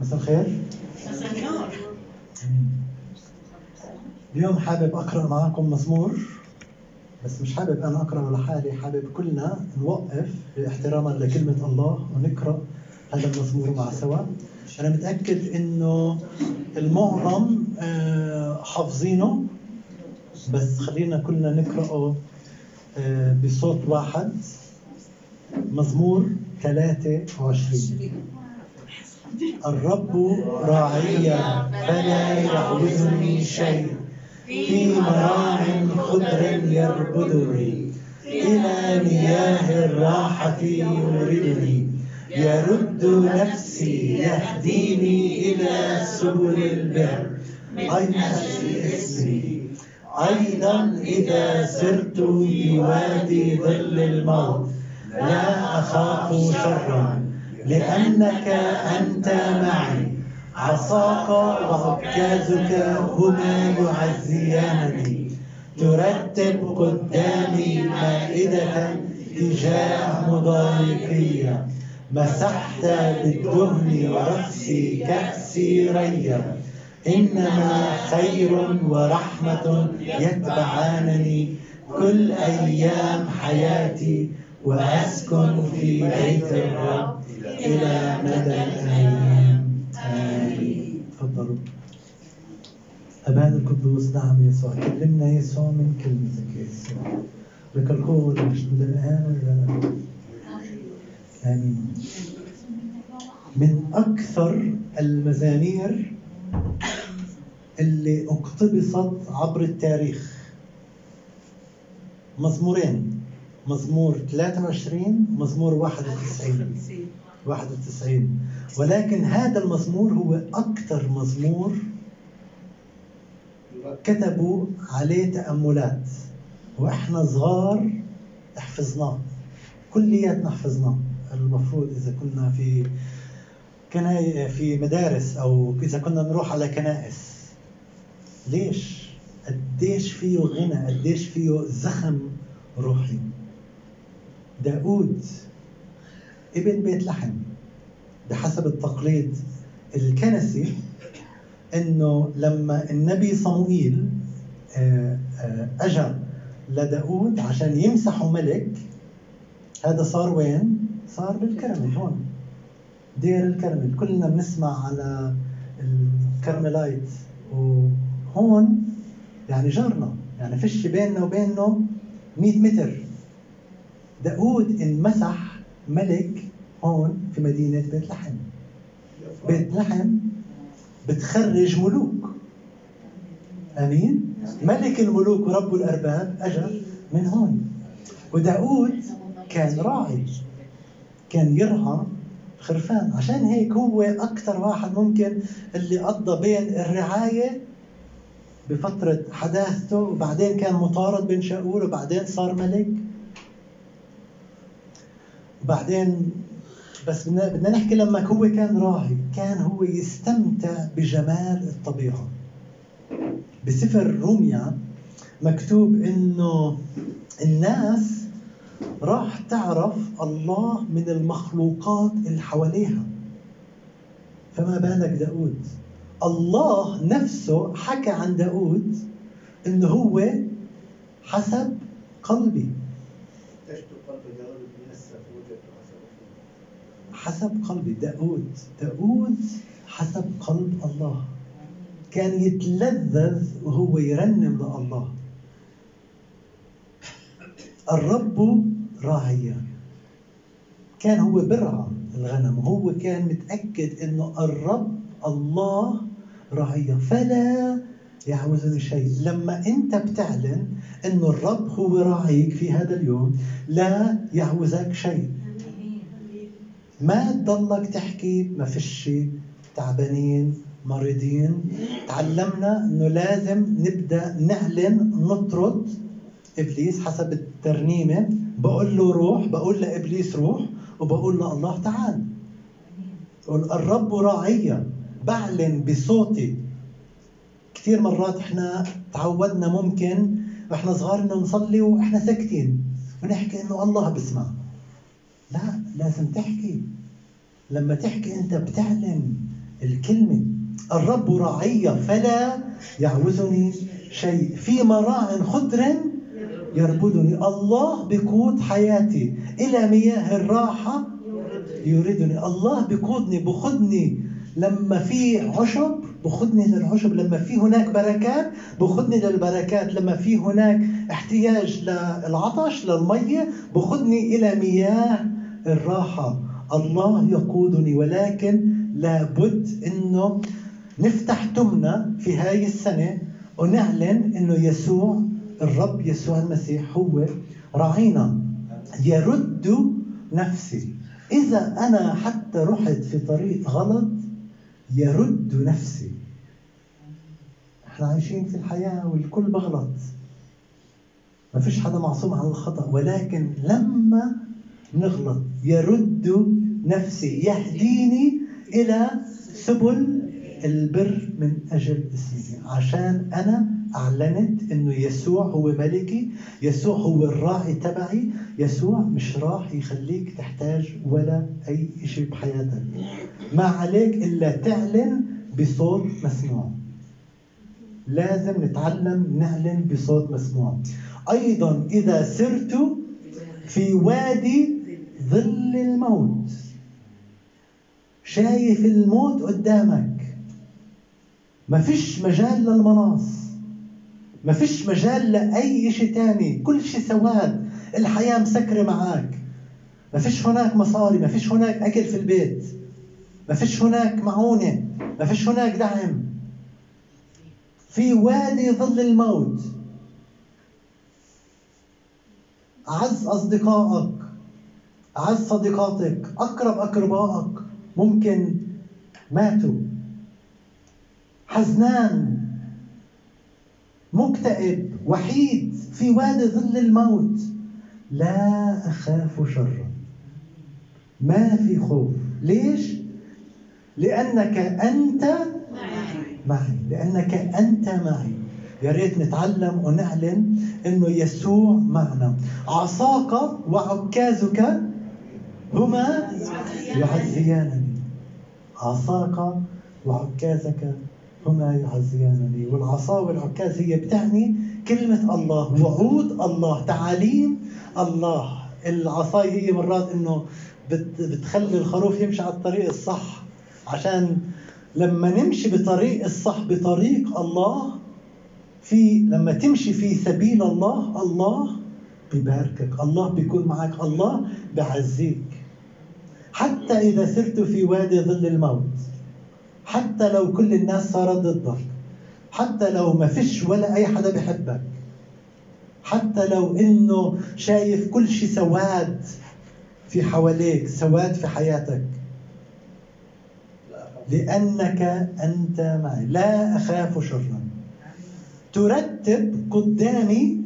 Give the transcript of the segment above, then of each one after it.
مساء الخير. مساء النور. اليوم حابب أقرأ معكم مزمور بس مش حابب أنا أقرأ لحالي حابب كلنا نوقف احتراما لكلمة الله ونقرأ هذا المزمور مع سوا. أنا متأكد إنه المعظم آه، حافظينه بس خلينا كلنا نقرأه آه، بصوت واحد. مزمور 23 الرب راعي فلا يعوزني شيء. في مراع خضر يربدني. إلى مياه الراحة يوردني يرد نفسي يهديني إلى سبل البر. أيها اسمي أيضا إذا سرت بوادي ظل الموت. لا أخاف شرا. لأنك أنت معي. عصاك وعكازك هما يعزيانني. ترتب قدامي مائدة تجاه مضايقي. مسحت بالدهن ورأسي كأسي ريا إنما خير ورحمة يتبعانني. كل أيام حياتي وأسكن في بيت الرب. إلى مدى الأيام؟ آمين تفضلوا أبانا القدوس نعم يسوع. كلمنا يسوع من كلمتك يسوع. لك القوة والمجد الآن والأبد آمين. من أكثر المزامير اللي اقتبست عبر التاريخ. مزمورين. مزمور 23 مزمور 91 91 ولكن هذا المزمور هو أكثر مزمور كتبوا عليه تأملات. وإحنا صغار حفظناه كلياتنا حفظناه المفروض إذا كنا في كنا في مدارس أو إذا كنا نروح على كنائس. ليش؟ قديش فيه غنى قديش فيه زخم روحي. داود ابن بيت لحم بحسب التقليد الكنسي إنه لما النبي صموئيل آه، آه، اجى لداود عشان يمسحه ملك هذا صار وين؟ صار بالكرمل هون دير الكرمل كلنا بنسمع على الكرملايت وهون يعني جارنا يعني فيش بيننا وبينه 100 متر داود انمسح ملك هون في مدينة بيت لحم. بيت لحم بتخرج ملوك. آمين؟ ملك الملوك ورب الأرباب اجى من هون. وداود كان راعي. كان يرعى خرفان. عشان هيك هو أكثر واحد ممكن اللي قضى بين الرعاية بفترة حداثته وبعدين كان مطارد بين شاول وبعدين صار ملك. وبعدين بس بدنا نحكي لما هو كان راعي كان هو يستمتع بجمال الطبيعة. بسفر روميا مكتوب إنه الناس راح تعرف الله من المخلوقات اللي حواليها. فما بالك داود؟ الله نفسه حكى عن داود إنه هو حسب قلبي. حسب قلبي داود. داود حسب قلب الله. كان يتلذذ وهو يرنم لله. الرب راعيا كان هو برعى الغنم. وهو كان متأكد إنه الرب الله راعيا فلا يعوزني شيء لما أنت بتعلن إنه الرب هو راعيك في هذا اليوم. لا يعوزك شيء. ما تضلك تحكي ما فيش تعبانين مريضين. تعلمنا إنه لازم نبدأ نعلن نطرد. إبليس حسب الترنيمة بقول له روح بقول لإبليس روح وبقول له الله تعال الرب راعيا بعلن بصوتي. كثير مرات إحنا تعودنا ممكن وإحنا صغار انه نصلي وإحنا ساكتين ونحكي انه الله بسمع لا لازم تحكي. لما تحكي انت بتعلن الكلمة الرب راعي فلا يعوزني شيء. في مراع خضر يربدني. الله بقود حياتي. إلى مياه الراحة يريدني الله بقودني بخدني. لما في عشب بخدني للعشب. لما في هناك بركات بخدني للبركات. لما في هناك احتياج للعطش للمية بخدني إلى مياه الراحة. الله يقودني ولكن لابد إنه نفتح تمنا في هاي السنة ونعلن إنه يسوع الرب يسوع المسيح هو راعينا. يرد نفسي. إذا أنا حتى رحت في طريق غلط يرد نفسي. إحنا عايشين في الحياة والكل بغلط ما فيش حدا معصوم عن الخطأ ولكن لما نغلط يرد نفسي يهديني إلى سبل البر من أجل اسمه عشان أنا أعلنت أنه يسوع هو ملكي يسوع هو الراعي تبعي يسوع مش راح يخليك تحتاج ولا أي شيء بحياتك. ما عليك إلا تعلن بصوت مسموع. لازم نتعلم نعلن بصوت مسموع. أيضا إذا سرت في وادي ظل الموت. شايف الموت قدامك. ما فيش مجال للمناص. ما فيش مجال لأي شيء تاني. كل شيء سواد الحياة مسكرة معك ما فيش هناك مصاري. ما فيش هناك أكل في البيت. ما فيش هناك معونة. ما فيش هناك دعم. في وادي ظل الموت. أعز أصدقائك. أعز صديقاتك. أقرب أقربائك. ممكن ماتوا. حزنان. مكتئب وحيد في وادي ظل الموت. لا أخاف شرا. ما في خوف. ليش؟ لأنك أنت معي. لأنك أنت معي. يا ريت نتعلم ونعلن إنه يسوع معنا. عصاك وعكازك هما يعزيانني. عصاك وعكازك هما يعزيانني. والعصا والعكاز هي بتعني كلمة الله وعود الله تعاليم الله. العصاية هي مرات إنه بتخلي الخروف يمشي على الطريق الصح. عشان لما نمشي بطريق الصح بطريق الله في لما تمشي في سبيل الله الله بيباركك الله بيكون معك الله بعزيك حتى إذا سرت في وادي ظل الموت. حتى لو كل الناس صارت ضدك. حتى لو ما فيش ولا أي حدا بحبك حتى لو إنه شايف كل شيء سواد في حواليك سواد في حياتك. لأنك أنت معي. لا أخاف شرا. ترتب قدامي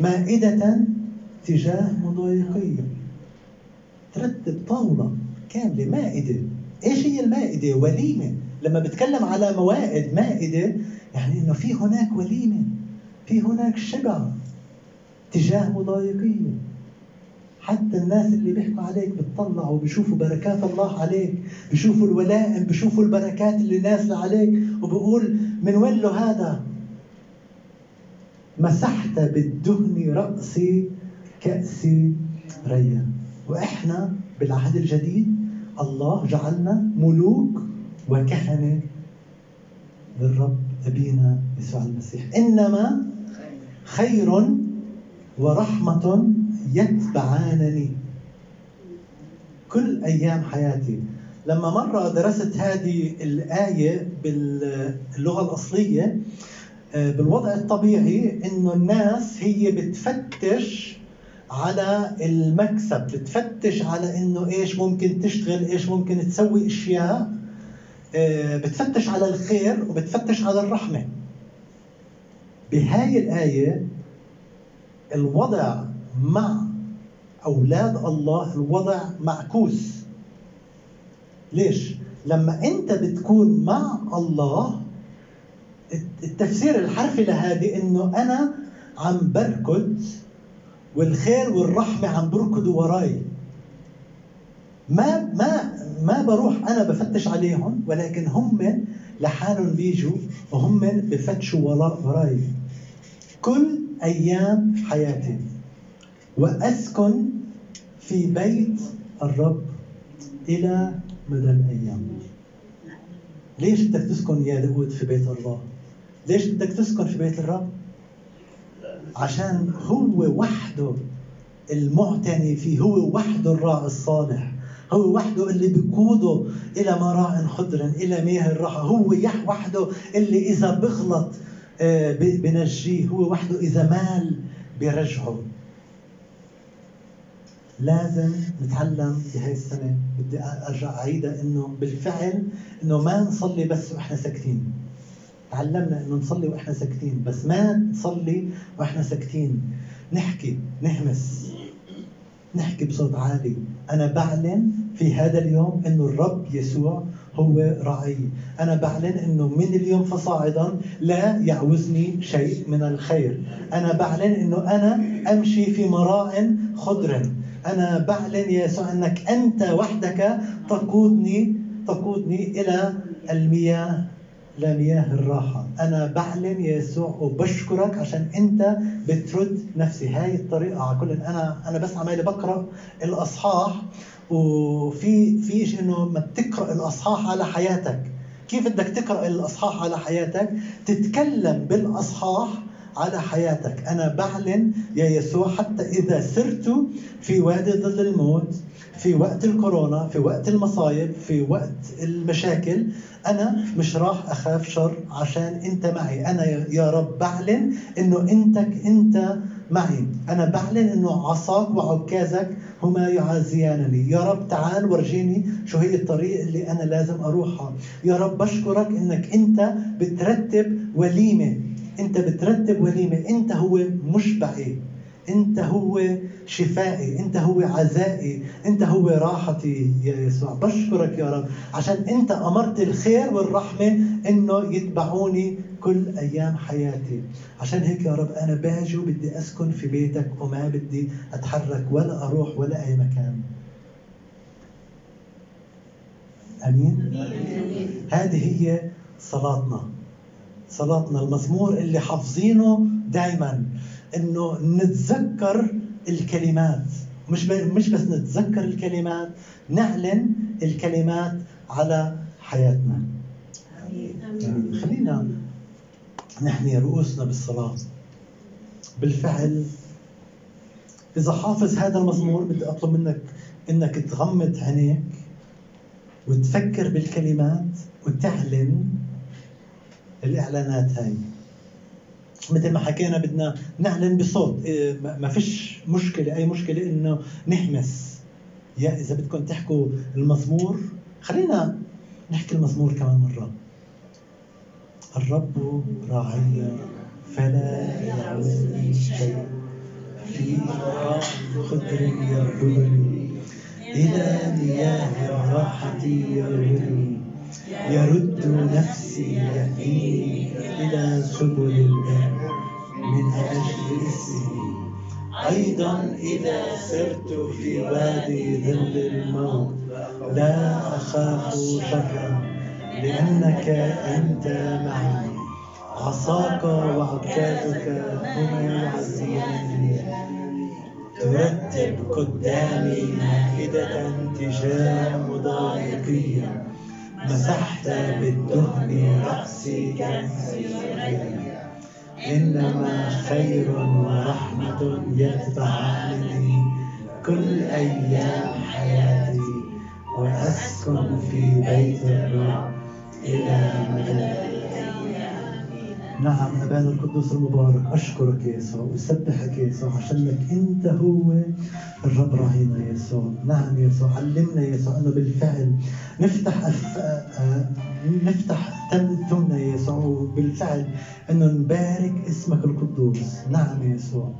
مائدة تجاه مضايقية ترتب طاولة كاملة مائدة. إيش هي المائدة؟ وليمة. لما بتكلم على موائد مائدة يعني إنه في هناك وليمة في هناك شبع تجاه مضايقية حتى الناس اللي بيحكوا عليك بتطلعوا بيشوفوا بركات الله عليك بيشوفوا الولائم بيشوفوا البركات اللي نازلة عليك وبقول من وين له هذا؟ مسحت بالدهن رأسي كأسي ريا وإحنا بالعهد الجديد الله جعلنا ملوك وكهنة للرب أبينا يسوع المسيح. إنما خير ورحمة يتبعانني كل أيام حياتي. لما مرة درست هذه الآية باللغة الأصلية آه، بالوضع الطبيعي إنه الناس هي بتفتش على المكسب بتفتش على إنه إيش ممكن تشتغل إيش ممكن تسوي أشياء آه، بتفتش على الخير وبتفتش على الرحمة. بهاي الآية الوضع مع أولاد الله الوضع معكوس. ليش؟ لما أنت بتكون مع الله التفسير الحرفي لهذه إنه أنا عم بركض والخير والرحمة عم بركضوا وراي. ما ما ما بروح أنا بفتش عليهم ولكن هم لحالهم بيجوا وهم بفتشوا وراي كل أيام حياتي. وأسكن في بيت الرب إلى مدى الأيام. ليش بدك تسكن يا داود في بيت الله ليش بدك تسكن في بيت الرب؟ عشان هو وحده المعتني فيه هو وحده الراعي الصالح. هو وحده اللي بيقوده إلى مراء خضر إلى مياه الراحه هو يح وحده اللي إذا بغلط آه، بنجيه هو وحده إذا مال بيرجعه لازم نتعلم بهي السنة. بدي أرجع أعيدها إنه بالفعل إنه ما نصلي بس وإحنا ساكتين. تعلمنا إنه نصلي وإحنا ساكتين بس ما نصلي وإحنا ساكتين. نحكي نهمس. نحكي بصوت عالي. أنا بعلن في هذا اليوم أنه الرب يسوع هو راعي أنا بعلن أنه من اليوم فصاعدا لا يعوزني شيء من الخير. أنا بعلن أنه أنا أمشي في مراء خضر. أنا بعلن يا يسوع أنك أنت وحدك تقودني تقودني إلى المياه. لمياه الراحة أنا بعلن يسوع وبشكرك عشان أنت بترد نفسي. هاي الطريقة على كل أنا أنا بس عمالي بقرأ الأصحاح وفي في شيء إنه ما بتقرأ الأصحاح على حياتك. كيف بدك تقرأ الأصحاح على حياتك؟ تتكلم بالأصحاح على حياتك. أنا بعلن يا يسوع حتى إذا سرت في وادي ظل الموت في وقت الكورونا في وقت المصايب في وقت المشاكل أنا مش راح أخاف شر عشان أنت معي. أنا يا رب بعلن إنه انت أنت معي. أنا بعلن إنه عصاك وعكازك هما يعزيانني يا رب تعال ورجيني شو هي الطريق اللي أنا لازم أروحها. يا رب بشكرك إنك أنت بترتب وليمة. انت بترتب وليمه انت هو مشبعي. انت هو شفائي. انت هو عزائي. انت هو راحتي يا يسوع. بشكرك يا رب. عشان انت أمرت الخير والرحمة إنه يتبعوني كل أيام حياتي. عشان هيك يا رب أنا باجي وبدي أسكن في بيتك وما بدي أتحرك ولا أروح ولا أي مكان. آمين. هذه هي صلاتنا. صلاتنا المزمور اللي حافظينه دائما إنه نتذكر الكلمات. مش مش بس نتذكر الكلمات نعلن الكلمات على حياتنا. خلينا نحني رؤوسنا بالصلاة. بالفعل إذا حافظ هذا المزمور بدي أطلب منك إنك تغمض عينيك وتفكر بالكلمات وتعلن الإعلانات هاي. مثل ما حكينا بدنا نعلن بصوت. إيه، ما فيش مشكلة أي مشكلة إنه نحمس. يا إذا بدكم تحكوا المزمور خلينا نحكي المزمور كمان مرة. الرب راعي فلا يعوزني شيء. في خضر يربدني إلى مياه الراحة يربدني يرد نفسي يهديني إلى سبل البر من أجل اسمه أيضا إذا سرت في وادي ظل الموت لا أخاف شرا لأنك أنت معي. عصاك وعكازك هما يعزيانني ترتب قدامي مائدة تجاه مضايقية مسحت بالدهن رأسي كالسيرين. إنما خير ورحمة يتبعني كل أيام حياتي وأسكن في بيت الرب إلى مدى نعم أبانا القدوس المبارك أشكرك يا يسوع وأسبحك يا يسوع عشانك أنت هو الرب راعينا يا يسوع. نعم يا يسوع علمنا يا يسوع أنه بالفعل نفتح أف... نفتح تمنا يا يسوع وبالفعل أنه نبارك اسمك القدوس. نعم يا يسوع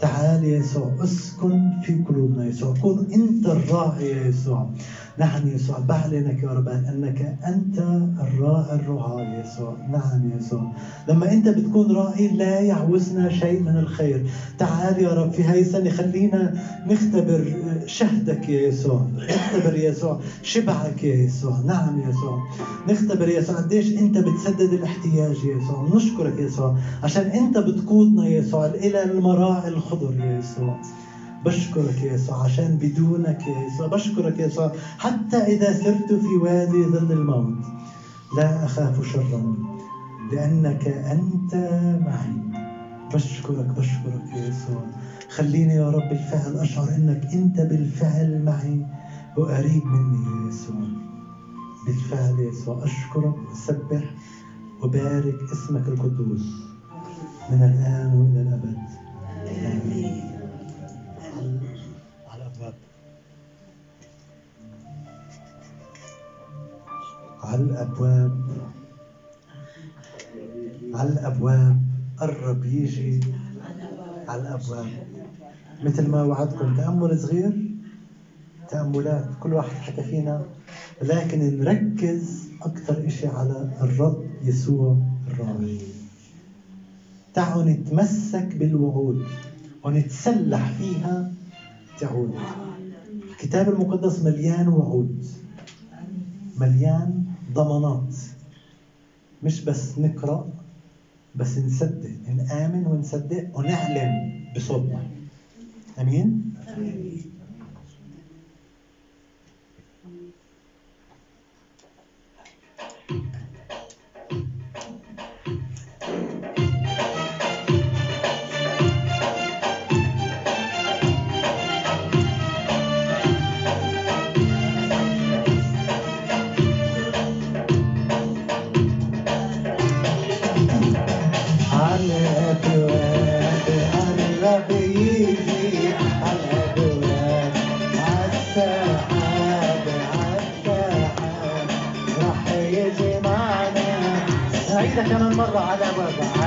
تعال يا يسوع اسكن في قلوبنا يا يسوع كن أنت الراعي يا يسوع. نعم يسوع بعلنك يا رب أنك أنت الراعي الرعاة يسوع نعم يسوع لما أنت بتكون راعي لا يعوزنا شيء من الخير. تعال يا رب في هاي السنة خلينا نختبر شهدك يا يسوع. نختبر يسوع شبعك يا يسوع. نعم يسوع نختبر يسوع قديش أنت بتسدد الاحتياج يا يسوع. نشكرك يسوع عشان أنت بتقودنا يسوع إلى المراعي الخضر يا يسوع. بشكرك يا يسوع عشان بدونك يا يسوع بشكرك يا يسوع حتى إذا سرت في وادي ظل الموت. لا أخاف شرا لأنك أنت معي. بشكرك بشكرك يا يسوع خليني يا رب بالفعل أشعر أنك أنت بالفعل معي وقريب مني يا يسوع بالفعل يا يسوع أشكرك وأسبح وبارك اسمك القدوس من الآن وإلى الأبد. آمين. على الأبواب. على الأبواب. قرب يجي على الأبواب. مثل ما وعدكم تأمل صغير تأملات كل واحد حكى فينا. لكن نركز أكثر إشي على الرب يسوع الراعي تعالوا نتمسك بالوعود ونتسلح فيها تعود. الكتاب المقدس مليان وعود. مليان ضمانات مش بس نقرأ بس نصدق نآمن ونصدق ونعلن بصوتنا أمين؟ أمين. كمان مرة على بابا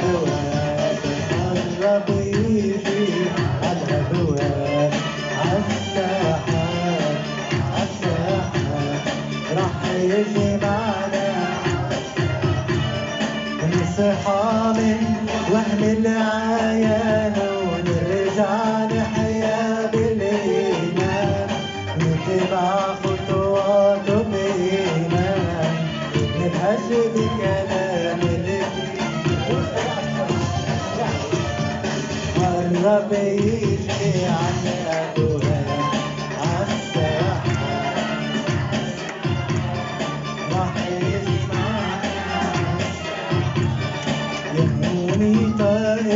على أبواب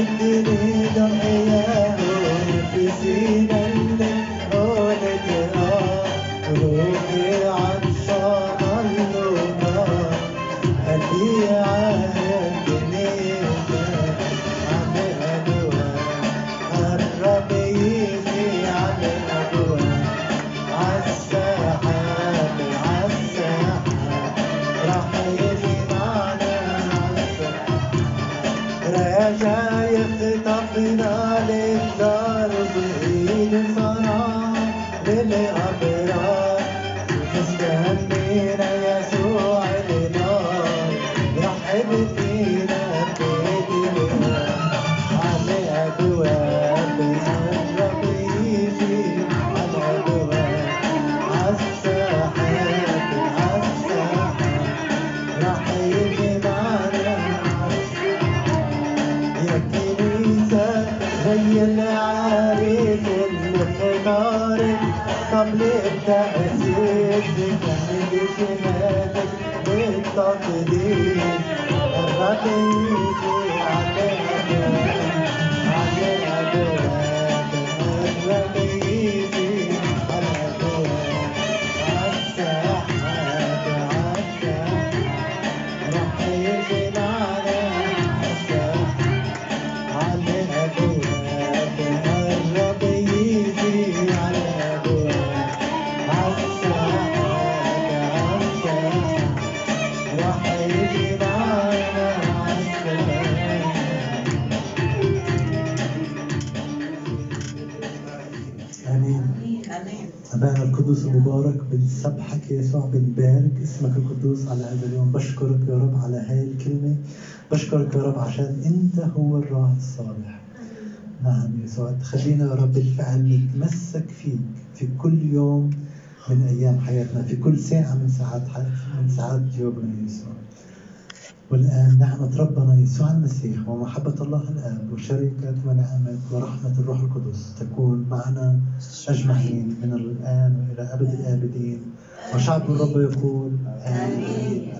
Elleri dağ eğer கருணையினாலே بالتقدير قرب يجي على أبواب على أبواب أبانا القدوس المبارك بنسبحك يا يسوع بنبارك اسمك القدوس على هذا اليوم. بشكرك يا رب على هاي الكلمة. بشكرك يا رب عشان أنت هو الراعي الصالح. نعم يا يسوع. تخلينا يا رب بالفعل نتمسك فيك في كل يوم من أيام حياتنا في كل ساعة من ساعات من ساعات يومنا يا يسوع. والآن نعمة ربنا يسوع المسيح ومحبة الله الآب وشركة ونعمة ورحمة الروح القدس تكون معنا أجمعين من الآن وإلى أبد الآبدين وشعب الرب يقول آمين.